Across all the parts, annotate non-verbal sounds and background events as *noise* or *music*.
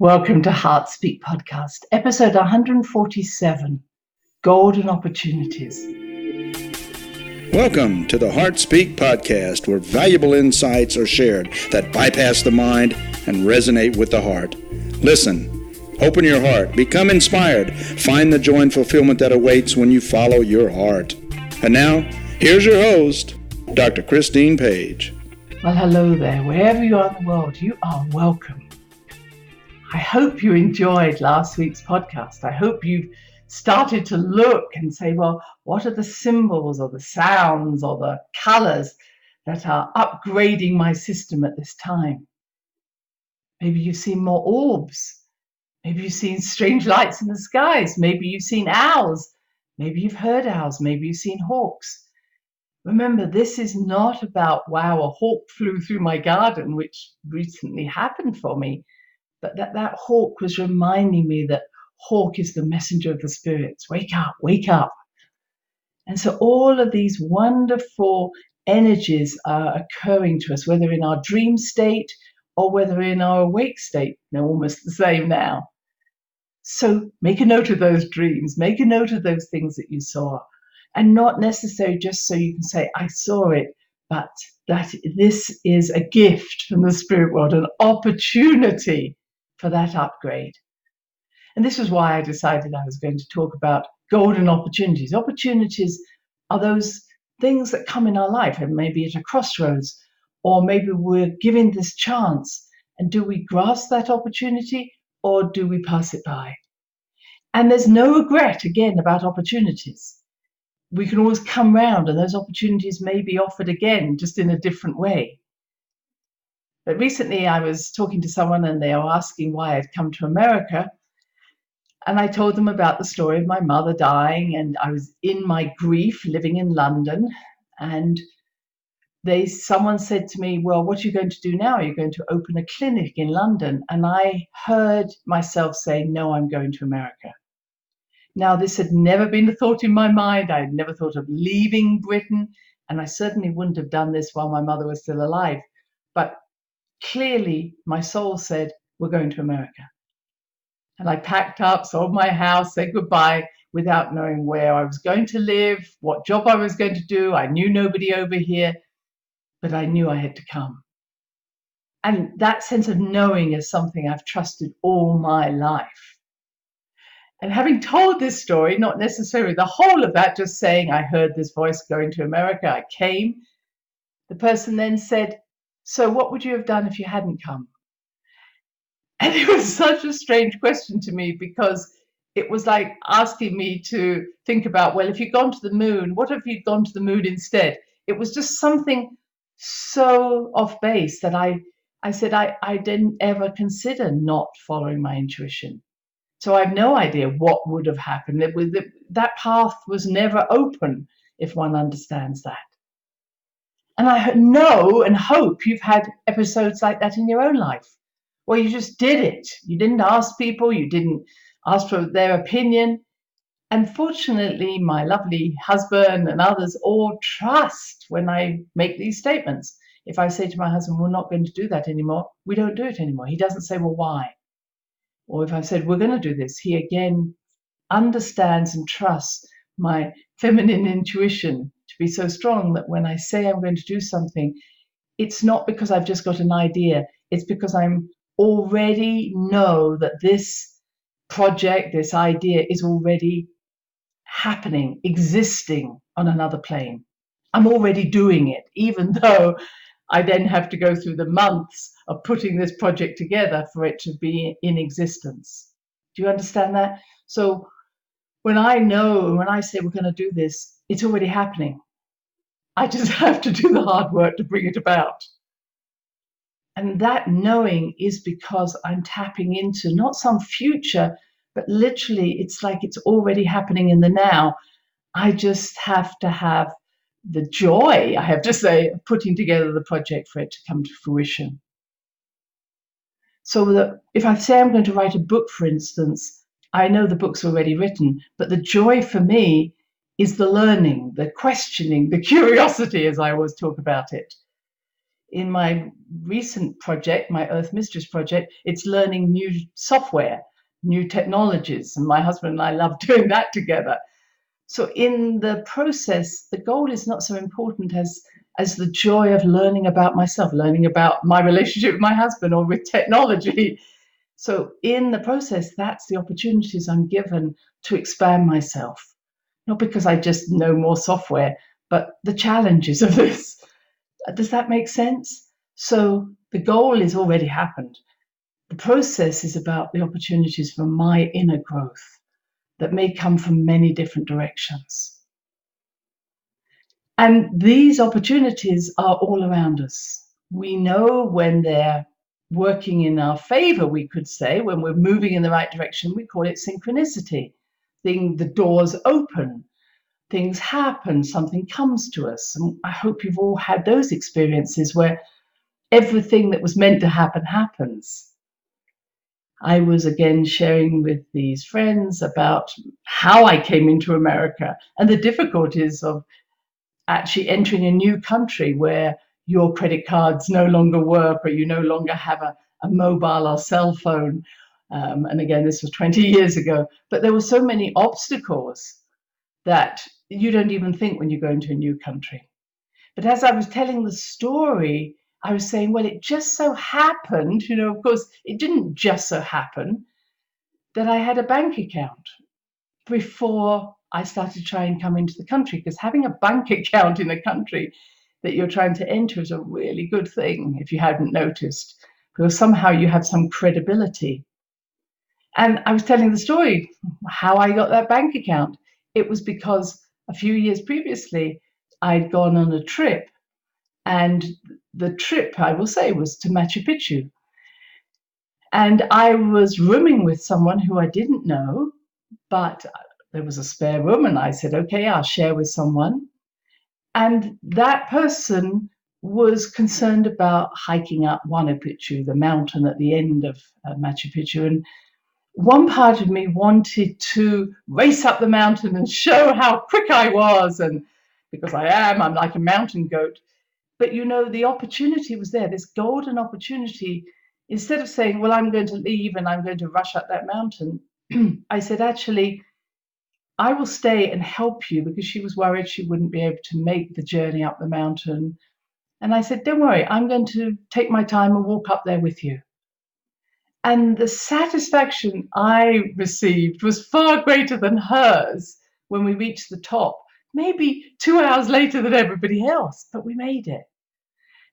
Welcome to Heart Speak Podcast, episode 147 Golden Opportunities. Welcome to the Heart Speak Podcast, where valuable insights are shared that bypass the mind and resonate with the heart. Listen, open your heart, become inspired, find the joy and fulfillment that awaits when you follow your heart. And now, here's your host, Dr. Christine Page. Well, hello there. Wherever you are in the world, you are welcome. I hope you enjoyed last week's podcast. I hope you've started to look and say, well, what are the symbols or the sounds or the colors that are upgrading my system at this time? Maybe you've seen more orbs. Maybe you've seen strange lights in the skies. Maybe you've seen owls. Maybe you've heard owls. Maybe you've seen hawks. Remember, this is not about, wow, a hawk flew through my garden, which recently happened for me. But that, that hawk was reminding me that hawk is the messenger of the spirits. Wake up, wake up. And so all of these wonderful energies are occurring to us, whether in our dream state or whether in our awake state. They're almost the same now. So make a note of those dreams, make a note of those things that you saw, and not necessarily just so you can say, I saw it, but that this is a gift from the spirit world, an opportunity for that upgrade. And this is why I decided I was going to talk about golden opportunities. Opportunities are those things that come in our life, and maybe at a crossroads, or maybe we're given this chance. And do we grasp that opportunity or do we pass it by? And there's no regret, again, about opportunities. We can always come round, and those opportunities may be offered again, just in a different way. But recently I was talking to someone and they were asking why I'd come to America. And I told them about the story of my mother dying, and I was in my grief living in London. And they someone said to me, Well, what are you going to do now? You're going to open a clinic in London. And I heard myself say, No, I'm going to America. Now, this had never been a thought in my mind. I had never thought of leaving Britain, and I certainly wouldn't have done this while my mother was still alive. But clearly my soul said, We're going to America. And I packed up, sold my house, said goodbye without knowing where I was going to live, what job I was going to do. I knew nobody over here, but I knew I had to come. And that sense of knowing is something I've trusted all my life. And having told this story, not necessarily the whole of that, just saying I heard this voice going to America, I came, the person then said, so, what would you have done if you hadn't come? And it was *laughs* such a strange question to me because it was like asking me to think about, well, if you'd gone to the moon, what if you'd gone to the moon instead? It was just something so off base that I, I said I, I didn't ever consider not following my intuition. So I have no idea what would have happened. It was, that path was never open if one understands that. And I know and hope you've had episodes like that in your own life where you just did it. You didn't ask people, you didn't ask for their opinion. And fortunately, my lovely husband and others all trust when I make these statements. If I say to my husband, we're not going to do that anymore, we don't do it anymore. He doesn't say, well, why? Or if I said, we're going to do this, he again understands and trusts my feminine intuition be so strong that when I say I'm going to do something, it's not because I've just got an idea. It's because I'm already know that this project, this idea is already happening, existing on another plane. I'm already doing it, even *laughs* though I then have to go through the months of putting this project together for it to be in existence. Do you understand that? So when I know, when I say we're going to do this, it's already happening. I just *laughs* have to do the hard work to bring it about. And that knowing is because I'm tapping into not some future, but literally it's like it's already happening in the now. I just have to have the joy, I have to say, of putting together the project for it to come to fruition. So if I say I'm going to write a book, for instance, I know the book's already written, but the joy for me is the learning, the questioning, the *laughs* curiosity, as I always talk about it. in my recent project, my Earth Mistress project, it's learning new software, new technologies. And my husband and I love *laughs* doing that together. So in the process, the goal is not so important as as the joy of learning about myself, learning about my relationship with my husband or with technology. *laughs* So in the process, that's the opportunities I'm given to expand myself. Not because I just know more software, but the challenges of this. Does that make sense? So the goal is already happened. The process is about the opportunities for my inner growth that may come from many different directions. And these opportunities are all around us. We know when they're working in our favor, we could say, when we're moving in the right direction, we call it synchronicity. Thing, the doors open, things happen, something comes to us. And I hope you've all had those experiences where everything that was meant to happen happens. I was again sharing with these friends about how I came into America and the difficulties of actually entering a new country where your credit cards no longer work or you no longer have a, a mobile or cell phone. Um, and again, this was 20 years ago, but there were so many obstacles that you don't even think when you go into a new country. But as I was telling the story, I was saying, well, it just so happened, you know, of course, it didn't just so happen that I had a bank account before I started trying to come into the country because having a bank *laughs* account in a country that you're trying to enter is a really good thing if you hadn't noticed, because somehow you have some credibility. And I was telling the story how I got that bank account. It was because a few years previously I'd gone on a trip, and the trip, I will say, was to Machu Picchu. And I was rooming with someone who I didn't know, but there was a spare room, and I said, okay, I'll share with someone. And that person was concerned about hiking up Huayna Picchu, the mountain at the end of uh, Machu Picchu. And one part of me wanted to race up the mountain and show how quick I was. And because I am, I'm like a mountain goat. But you know, the opportunity was there, this golden opportunity. Instead of saying, well, I'm going to leave and I'm going to rush up that mountain, *clears throat* I said, actually, I will stay and help you because she was worried she wouldn't be able to make the journey up the mountain. And I said, Don't worry, I'm going to take my time and walk up there with you. And the satisfaction I received was far greater than hers when we reached the top, maybe two hours later than everybody else, but we made it.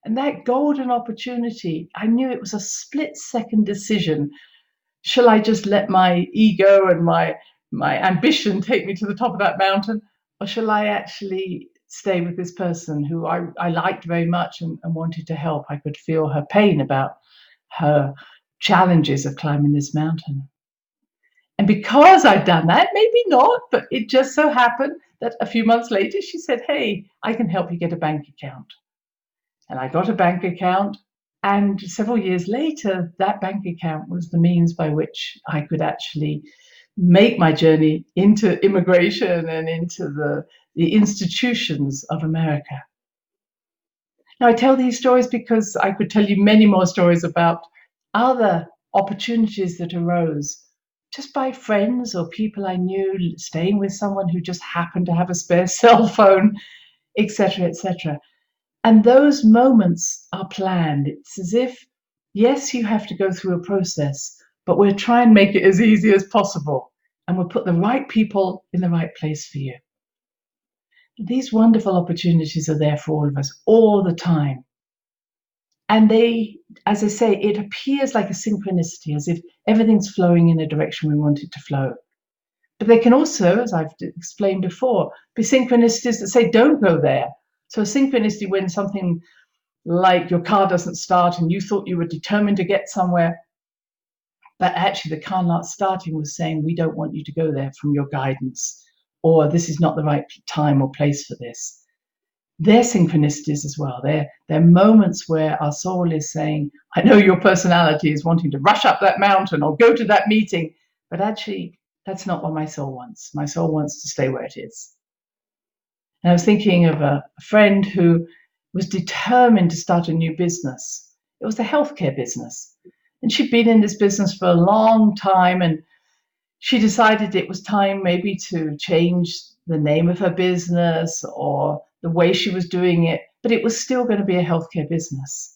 And that golden opportunity, I knew it was a split second decision. Shall I just let my ego and my my ambition take me to the top of that mountain, or shall I actually stay with this person who I, I liked very much and, and wanted to help? I could feel her pain about her challenges of climbing this mountain. And because I'd done that, maybe not, but it just so happened that a few months later she said, Hey, I can help you get a bank account. And I got a bank account. And several years later, that bank account was the means by which I could actually make my journey into immigration and into the, the institutions of America. Now, I tell these stories because I could tell you many more stories about other opportunities that arose just by friends or people I knew, staying with someone who just happened to have a spare *laughs* cell phone, etc., etc. And those moments are planned. It's as if, yes, you have to go through a process, but we'll try and make it as easy as possible. And we'll put the right people in the right place for you. These wonderful opportunities are there for all of us all the time. And they, as I say, it appears like a synchronicity, as if everything's flowing in the direction we want it to flow. But they can also, as I've explained before, be synchronicities that say, don't go there. So a synchronicity when something like your car doesn't start and you thought you were determined to get somewhere, but actually, the car not starting was saying, We don't want you to go there from your guidance, or this is not the right time or place for this. They're synchronicities as well. They're, they're moments where our soul is saying, I know your personality is wanting to rush up that mountain or go to that meeting, but actually, that's not what my soul wants. My soul wants to stay where it is. And I was thinking of a, a friend who was determined to start a new business. It was a healthcare business. And she'd been in this business for a long time and she decided it was time maybe to change the name of her business or the way she was doing it, but it was still going to be a healthcare business.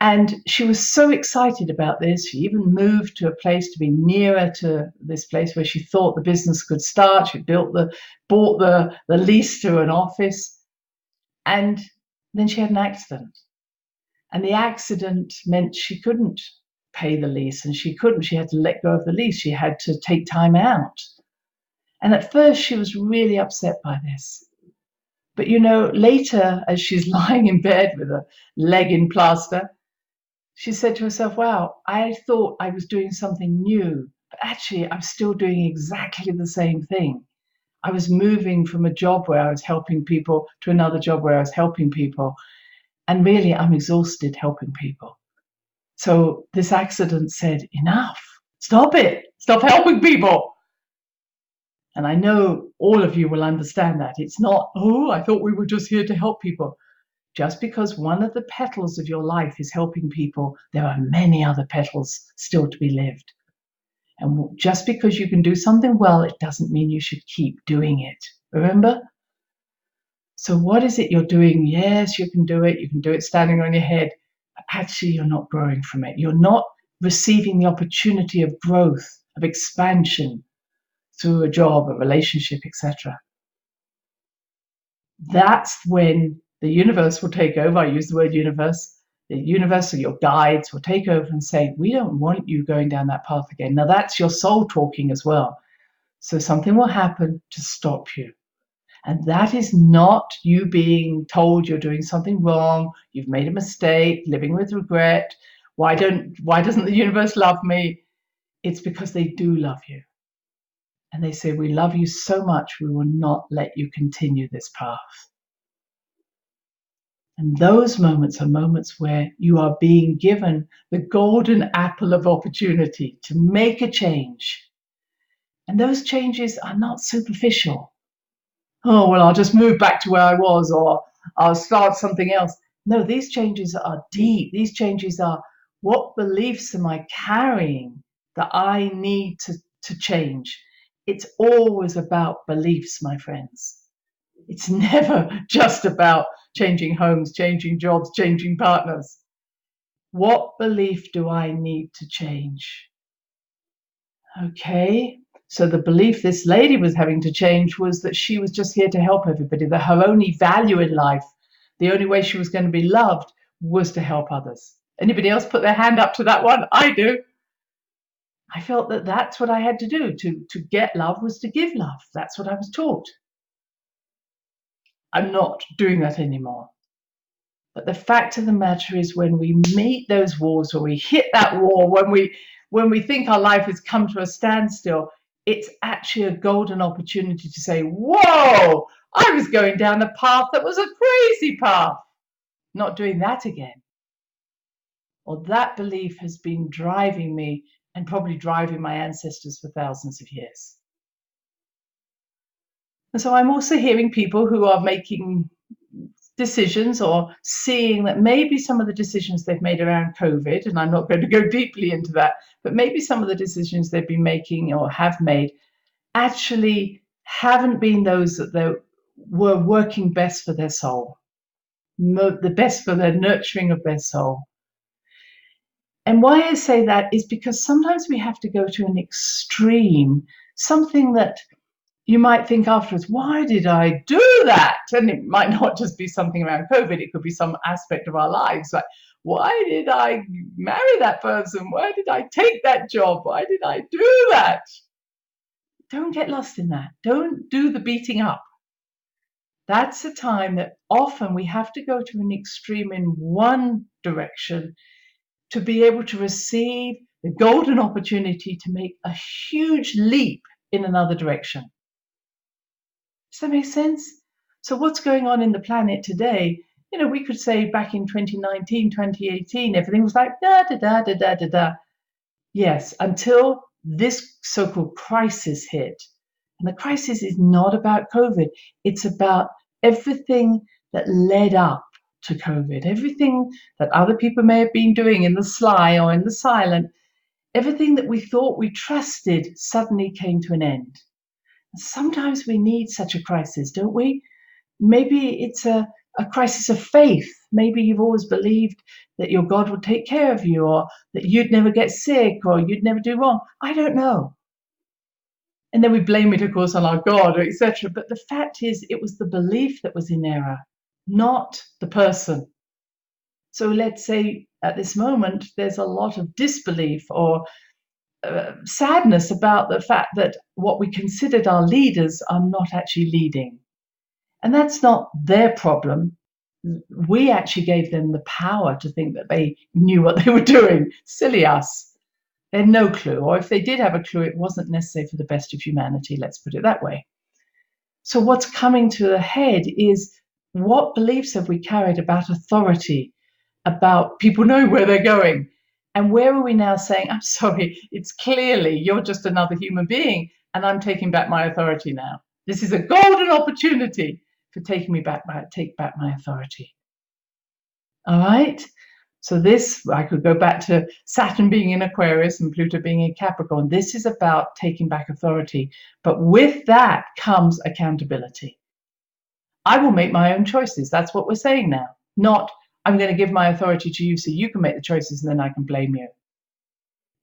And she was so excited about this. She even moved to a place to be nearer to this place where she thought the business could start. She built the, bought the, the lease to an office. And then she had an accident. And the accident meant she couldn't pay the lease and she couldn't. She had to let go of the lease. She had to take time out. And at first, she was really upset by this. But you know, later, as she's *laughs* lying in bed with a leg in plaster, she said to herself, Wow, I thought I was doing something new, but actually, I'm still doing exactly the same thing. I was moving from a job where I was helping people to another job where I was helping people. And really, I'm exhausted helping people. So this accident said, Enough, stop it, stop helping people. And I know all of you will understand that. It's not, oh, I thought we were just here to help people. Just because one of the petals of your life is helping people, there are many other petals still to be lived. And just because you can do something well, it doesn't mean you should keep doing it. Remember? So, what is it you're doing? Yes, you can do it. You can do it standing on your head But actually you're not growing from it. You're not receiving the opportunity of growth, of expansion through a job, a relationship, etc. That's when the universe will take over. I use the word universe. The universe or your guides will take over and say, We don't want you going down that path again. Now, that's your soul talking as well. So, something will happen to stop you. And that is not you being told you're doing something wrong, you've made a mistake, living with regret. Why don't why doesn't the universe love me? It's because they do love you. And they say, We love you so much, we will not let you continue this path. And those moments are moments where you are being given the golden apple of opportunity to make a change. And those changes are not superficial oh, well, I'll just move back to where I was or I'll start something else. No, these changes are deep. These changes are what beliefs am I carrying that I need to, to change? It's always about beliefs, my friends. It's never *laughs* just about changing homes, changing jobs, changing partners. What belief do I need to change? Okay, so the belief this lady was having to change was that she was just here to help everybody, that her only value in life, the only way she was going to be loved was to help others. Anybody else put their hand up to that one? I do. I felt that that's what I had to do. To, to get love was to give love. That's what I was taught. I'm not doing that anymore. But the fact of the matter is, when we meet those walls, or we hit that wall, when we when we think our life has come to a standstill, it's actually a golden opportunity to say, Whoa, I was going down a path that was a crazy path. Not doing that again. Or that belief has been driving me and probably driving my ancestors for thousands of years. And so I'm also hearing people who are making decisions or seeing that maybe some of the decisions they've made around COVID, and I'm not going to go deeply into that, but maybe some of the decisions they've been making or have made actually haven't been those that they were working best for their soul, the best for the nurturing of their soul. And why I say that is because sometimes we have to go to an extreme, something that you might think afterwards, why did I do that? And it might not just be something around COVID, it could be some aspect of our lives. Like, why did I marry that person? Why did I take that job? Why did I do that? Don't get lost in that. Don't do the beating up. That's a time that often we have to go to an extreme in one direction to be able to receive the golden opportunity to make a huge leap in another direction. Does that make sense? So, what's going on in the planet today? You know, we could say back in 2019, 2018, everything was like da da da da da da da. Yes, until this so called crisis hit. And the crisis is not about COVID, it's about everything that led up to COVID. Everything that other people may have been doing in the sly or in the silent, everything that we thought we trusted suddenly came to an end. Sometimes we need such a crisis, don't we? Maybe it's a, a crisis of faith. Maybe you've always believed that your God would take care of you, or that you'd never get sick, or you'd never do wrong. I don't know. And then we blame it, of course, on our God, etc. But the fact is, it was the belief that was in error, not the person. So let's say at this moment there's a lot of disbelief or uh, sadness about the fact that what we considered our leaders are not actually leading. And that's not their problem. We actually gave them the power to think that they knew what they were doing. Silly us. They had no clue. Or if they did have a clue, it wasn't necessary for the best of humanity, let's put it that way. So, what's coming to the head is what beliefs have we carried about authority, about people know where they're going? And where are we now saying, I'm sorry, it's clearly you're just another human being and I'm taking back my authority now. This is a golden opportunity for taking me back my take back my authority. All right? So this I could go back to Saturn being in Aquarius and Pluto being in Capricorn. This is about taking back authority. But with that comes accountability. I will make my own choices. That's what we're saying now. Not I'm going to give my authority to you so you can make the choices and then I can blame you.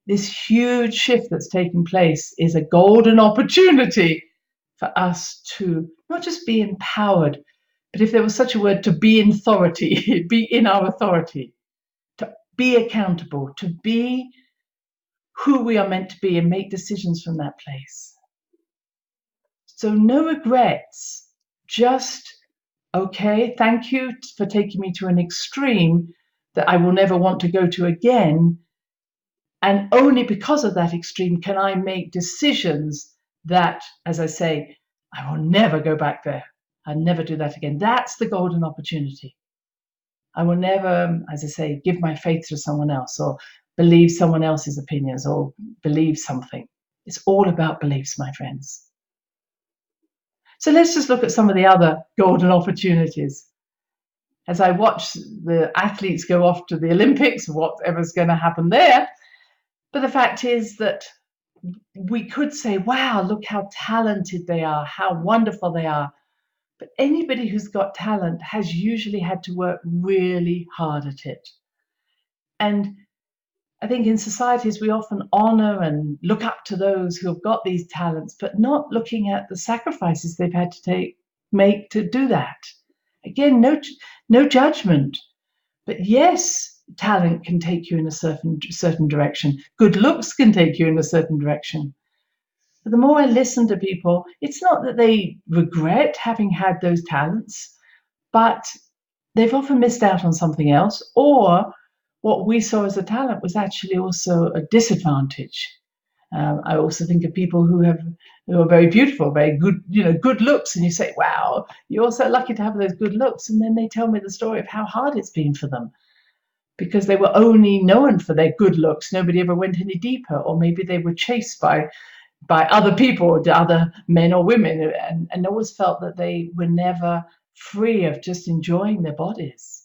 This huge shift that's taking place is a golden opportunity for us to not just be empowered, but if there was such a word, to be in authority, *laughs* be in our authority, to be accountable, to be who we are meant to be and make decisions from that place. So, no regrets, just okay, thank you for taking me to an extreme that I will never want to go to again. And only because of that extreme can I make decisions that, as I say, I will never go back there. I'll never do that again. That's the golden opportunity. I will never, as I say, give my faith to someone else or believe someone else's opinions or believe something. It's all about beliefs, my friends. So let's just look at some of the other golden opportunities. As I watch the athletes go off to the Olympics, whatever's going to happen there. But the fact is that we could say, wow, look how talented they are, how wonderful they are. But anybody who's got talent has usually had to work really hard at it. And I think in societies we often honor and look up to those who have got these talents, but not looking at the sacrifices they've had to take make to do that. Again, no no judgment, but yes, talent can take you in a certain certain direction. Good looks can take you in a certain direction. But the more I listen to people, it's not that they regret having had those talents, but they've often missed out on something else, or what we saw as a talent was actually also a disadvantage. Um, I also think of people who have who are very beautiful, very good, you know, good looks, and you say, "Wow, you're so lucky to have those good looks," and then they tell me the story of how hard it's been for them because they were only known for their good looks. Nobody ever went any deeper, or maybe they were chased by by other people, other men or women, and, and always felt that they were never free of just enjoying their bodies.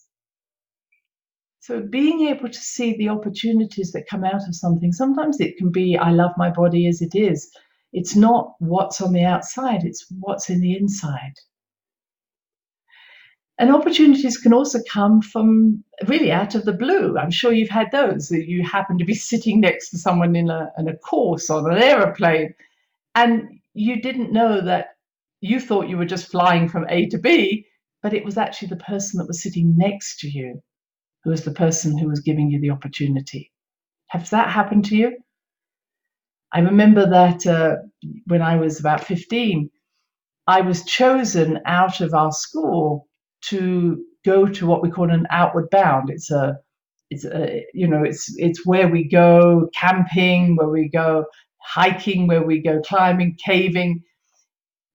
So being able to see the opportunities that come out of something, sometimes it can be, I love my body as it is. It's not what's on the outside, it's what's in the inside. And opportunities can also come from really out of the blue. I'm sure you've had those that you happen to be *laughs* sitting next to someone in a, in a course on an aeroplane, and you didn't know that you thought you were just flying from A to B, but it was actually the person that was sitting next to you who was the person who was giving you the opportunity. Has that happened to you? I remember that uh, when I was about 15, I was chosen out of our school to go to what we call an outward bound. It's a, it's a, you know, it's it's where we go camping, where we go hiking, where we go climbing, caving.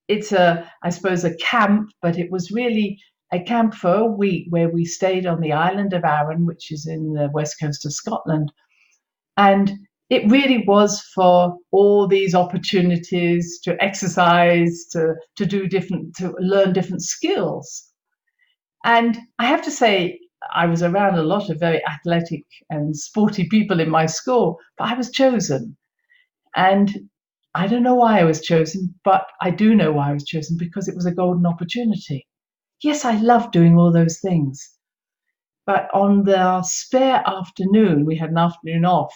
It's a, I suppose, a camp, but it was really a camp for a week where we stayed on the island of Arran, which is in the west coast of Scotland. And it really was for all these opportunities to exercise, to, to do different, to learn different skills. And I have to say, I was around a lot of very athletic and sporty people in my school, but I was chosen. And I don't know why I was chosen, but I do know why I was chosen because it was a golden opportunity. Yes, I love doing all those things. But on the spare afternoon, we had an afternoon off,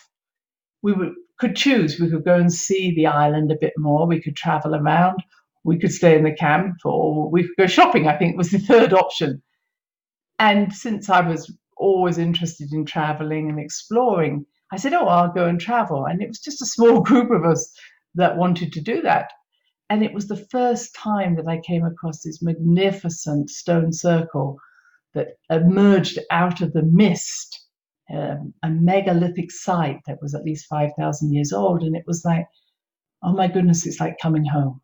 we would, could choose. We could go and see the island a bit more, we could travel around, we could stay in the camp, or we could go shopping, I think was the *laughs* third option. And since I was always interested in traveling and exploring, I said, Oh, I'll go and travel. And it was just a small *laughs* group of us that wanted to do that. And it was the first time that I came across this magnificent stone circle that emerged out of the mist, um, a megalithic site that was at least 5,000 years old. And it was like, oh my goodness, it's like coming home.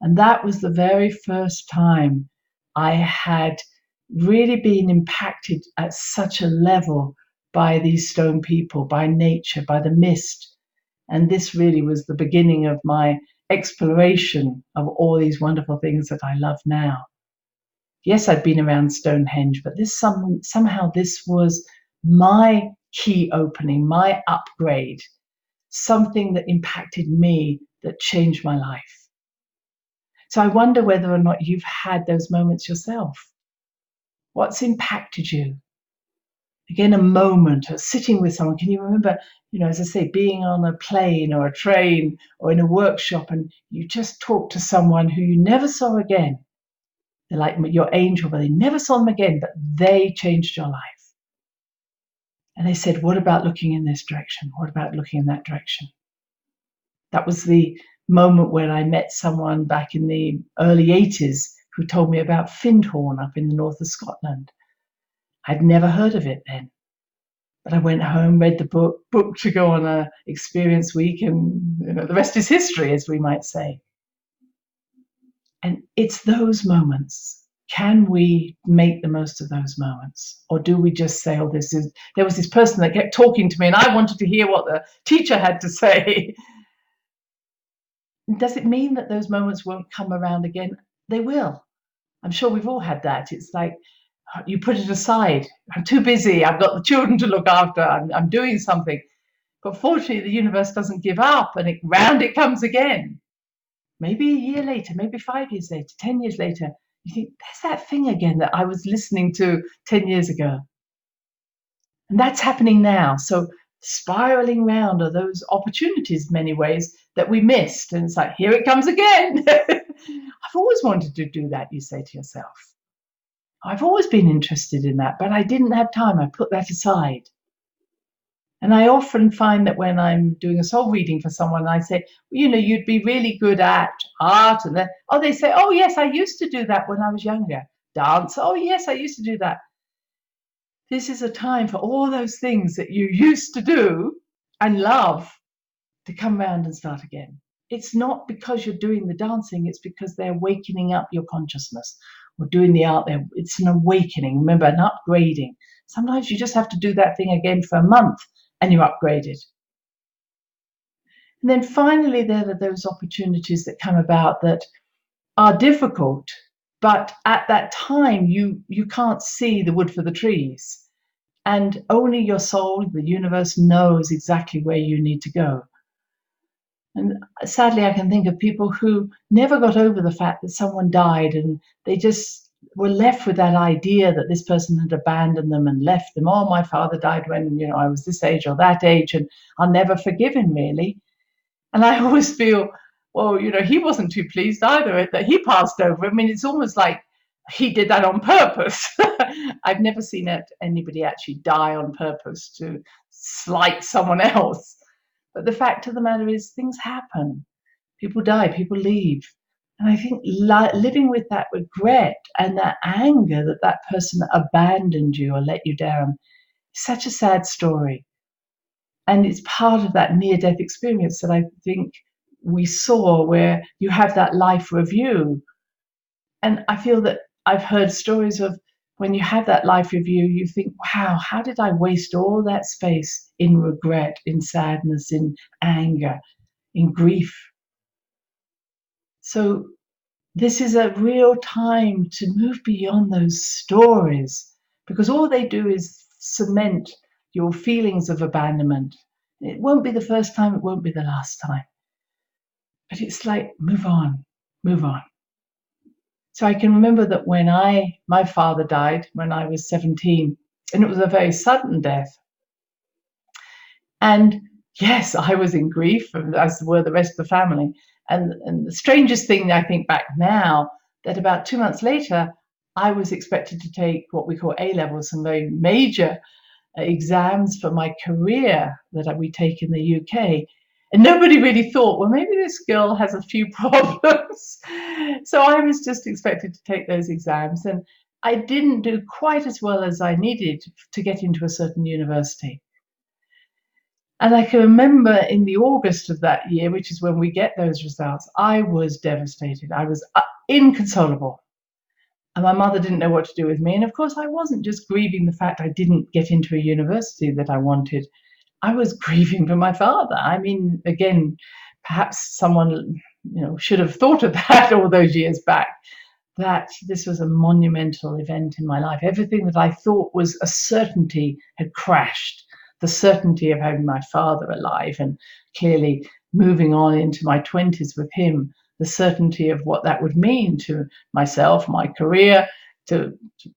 And that was the very first time I had really been impacted at such a level by these stone people, by nature, by the mist. And this really was the beginning of my exploration of all these wonderful things that I love now. Yes, I'd been around Stonehenge, but this some, somehow this was my key opening, my upgrade, something that impacted me, that changed my life. So I wonder whether or not you've had those moments yourself. What's impacted you? Again, a moment of sitting with someone. Can you remember, you know, as I say, being on a plane or a train or in a workshop and you just talk to someone who you never saw again? They're like your angel, but they never saw them again, but they changed your life. And they said, What about looking in this direction? What about looking in that direction? That was the moment when I met someone back in the early 80s who told me about Findhorn up in the north of Scotland. I'd never heard of it then. But I went home, read the book, booked to go on a experience week, and you know, the rest is history, as we might say. And it's those moments. Can we make the most of those moments? Or do we just say, oh, this is, there was this person that kept talking to me and I wanted to hear what the teacher had to say. *laughs* Does it mean that those moments won't come around again? They will. I'm sure we've all had that. It's like you put it aside. I'm too busy. I've got the children to look after. I'm, I'm doing something. But fortunately, the universe doesn't give up and it, round it comes again. Maybe a year later, maybe five years later, 10 years later, you think, there's that thing again that I was listening to 10 years ago. And that's happening now. So spiraling round are those opportunities, many ways, that we missed. And it's like, here it comes again. *laughs* I've always wanted to do that, you say to yourself. I've always been interested in that, but I didn't have time. I put that aside. And I often find that when I'm doing a soul reading for someone, I say, you know, you'd be really good at art. And then, oh, they say, oh, yes, I used to do that when I was younger. Dance. Oh, yes, I used to do that. This is a time for all those things that you used to do and love to come round and start again. It's not because you're doing the dancing, it's because they're wakening up your consciousness or doing the art there. It's an awakening, remember, an upgrading. Sometimes you just have to do that thing again for a month and you're upgraded. And then finally, there are those opportunities that come about that are difficult but at that time you you can't see the wood for the trees and only your soul the universe knows exactly where you need to go and sadly i can think of people who never got over the fact that someone died and they just were left with that idea that this person had abandoned them and left them oh my father died when you know i was this age or that age and i'll never forgive him really and i *laughs* always feel well, you know, he wasn't too pleased either that he passed over. I mean, it's almost like he did that on purpose. *laughs* I've never seen it, anybody actually die on purpose to slight someone *laughs* else. But the fact of the matter is, things happen. People die, people leave. And I think li- living with that regret and that anger that that person abandoned you or let you down is such a sad story. And it's part of that near death experience that I think we saw where you have that life review. And I feel that I've heard stories of when you have that life review, you think, wow, how did I waste all that space in regret, in sadness, in anger, in grief? So this is a real time to move beyond those stories because all they do is cement your feelings of abandonment. It won't be the first time, it won't be the last time. But it's like, move on, move on. So I can remember that when I, my father died when I was 17, and it was a very sudden death. And yes, I was in grief, as were the rest of the family. And, and the strangest thing I think back now, that about two months later, I was expected to take what we call A levels, some very major uh, exams for my career that we take in the UK. And nobody really thought, well, maybe this girl has a few *laughs* problems. So I was just expected to take those exams. And I didn't do quite as well as I needed to get into a certain university. And I can remember in the August of that year, which is when we get those results, I was devastated. I was uh, inconsolable. And my mother didn't know what to do with me. And of course, I wasn't just grieving the fact I didn't get into a university that I wanted. I was *laughs* grieving for my father. I mean, again, perhaps someone you know should have thought of *laughs* that all those years back. That this was a monumental event in my life. Everything that I thought was a certainty had crashed. The certainty of having my father alive and clearly moving on into my 20s with him the certainty of what that would mean to myself, my career, to,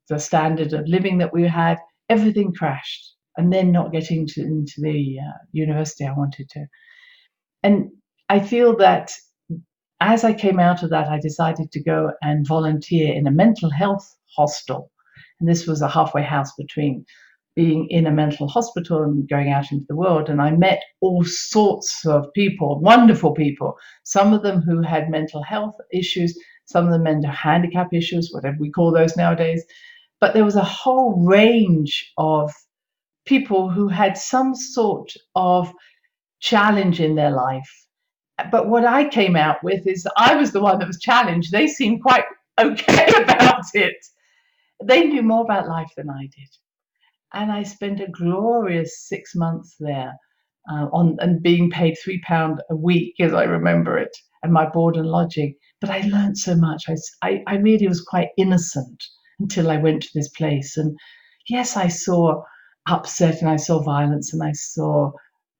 the standard of living that we had, everything crashed. And then not getting to, into the uh, university I wanted to. And I feel that as I came out of that, I decided to go and volunteer in a mental health hostel. And this was a halfway house between being in a mental hospital and going out into the world. And I met all sorts of people, wonderful people, some of them who had mental health issues, some of them mental handicap issues, whatever we call those nowadays. But there was a whole range of people who had some sort of challenge in their life. But what I came out with is I was the one that was challenged. They seemed quite okay *laughs* about it. They knew more about life than I did and I spent a glorious six months there uh, on and being paid three pound a week, as I remember it, and my board and lodging. But I learned so much. I, I, I really was quite innocent until I went to this place. And yes, I saw upset and I saw violence and I saw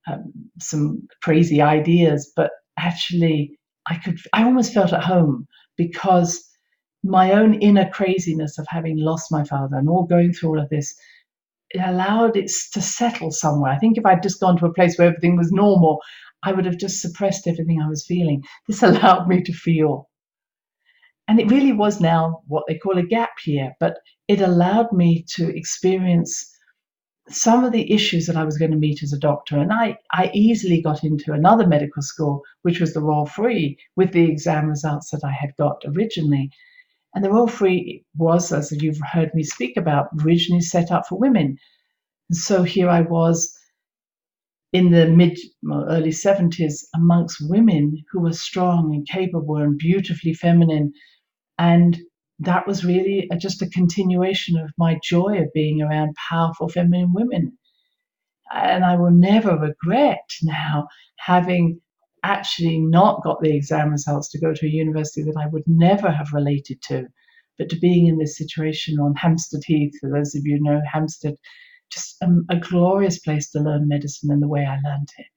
um, some crazy ideas, but actually, I could. I almost felt at home because my own inner craziness of having lost my father and all going through all of this it allowed it to settle somewhere. I think if I'd just gone to a place where everything was normal, I would have just suppressed everything I was feeling. This *laughs* allowed me to feel. And it really was now what they call a gap year, but it allowed me to experience some of the issues that I was going to meet as a doctor. And I, I easily got into another medical school, which was the Royal Free, with the exam results that I had got originally. And the Royal Free was, as you've heard me speak about, originally set up for women. And so here I was in the mid early 70s amongst women who were strong and capable and beautifully feminine. And that was really a, just a continuation of my joy of being around powerful feminine women. And I will never regret now having actually not got the exam results to go to a university that I would never have related to, but to being in this situation on Hampstead Heath, for those of you know Hampstead, just a, a glorious place to learn medicine in the way I learned it.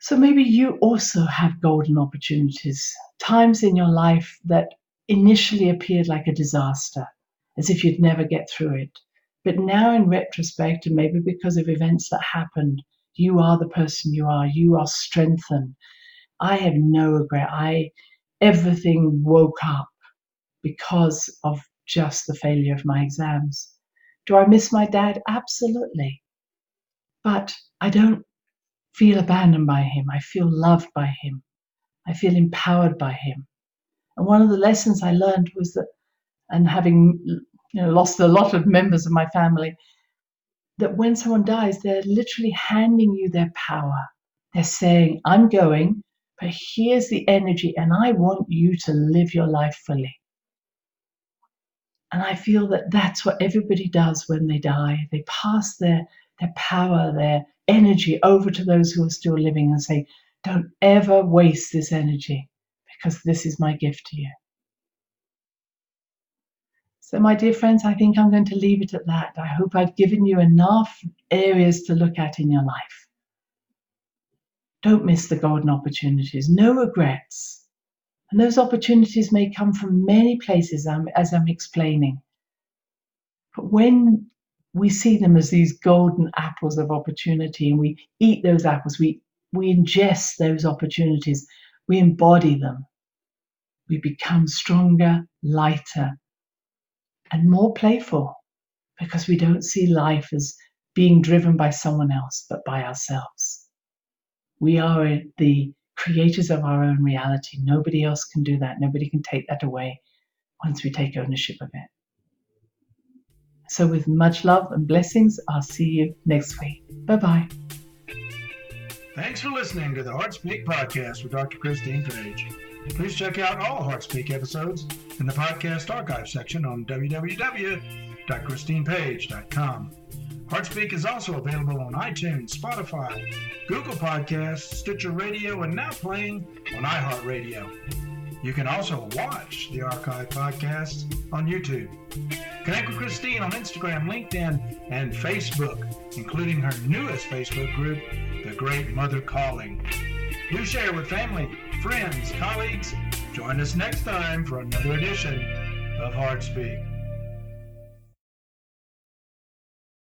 So maybe you also have golden opportunities, times in your life that initially appeared like a disaster, as if you'd never get through it. But now, in retrospect, and maybe because of events that happened, you are the person you are. You are strengthened. I have no regret. I everything woke up because of just the failure of my exams. Do I miss my dad? Absolutely. But I don't feel abandoned by him. I feel loved by him. I feel empowered by him. And one of the lessons I learned was that, and having you know, lost a lot of members of my family, that when someone dies, they're literally handing you their power. They're saying, I'm going, but here's the energy, and I want you to live your life fully. And I feel that that's what everybody does when they die. They pass their, their power, their energy over to those who are still living and say, don't ever waste this energy because this is my gift to you. So, my dear friends, I think I'm going to leave it at that. I hope I've given you enough areas to look at in your life. Don't miss the golden opportunities, no regrets. And those opportunities may come from many places, um, as I'm explaining. But when we see them as these golden apples of opportunity and we eat those apples, we, we ingest those opportunities, we embody them, we become stronger, lighter, and more playful because we don't see life as being driven by someone else but by ourselves. We are the creators of our own reality. Nobody else can do that. Nobody can take that away once we take ownership of it. So, with much love and blessings, I'll see you next week. Bye bye. Thanks for listening to the Heart Speak podcast with Dr. Christine Page. Please check out all HeartSpeak episodes in the podcast archive section on www.christinepage.com. HeartSpeak is also available on iTunes, Spotify, Google Podcasts, Stitcher Radio, and now playing on iHeartRadio. You can also watch the archive podcasts on YouTube. Connect with Christine on Instagram, LinkedIn, and Facebook, including her newest Facebook group, The Great Mother Calling. Do share with family, friends, colleagues. Join us next time for another edition of HeartSpeak.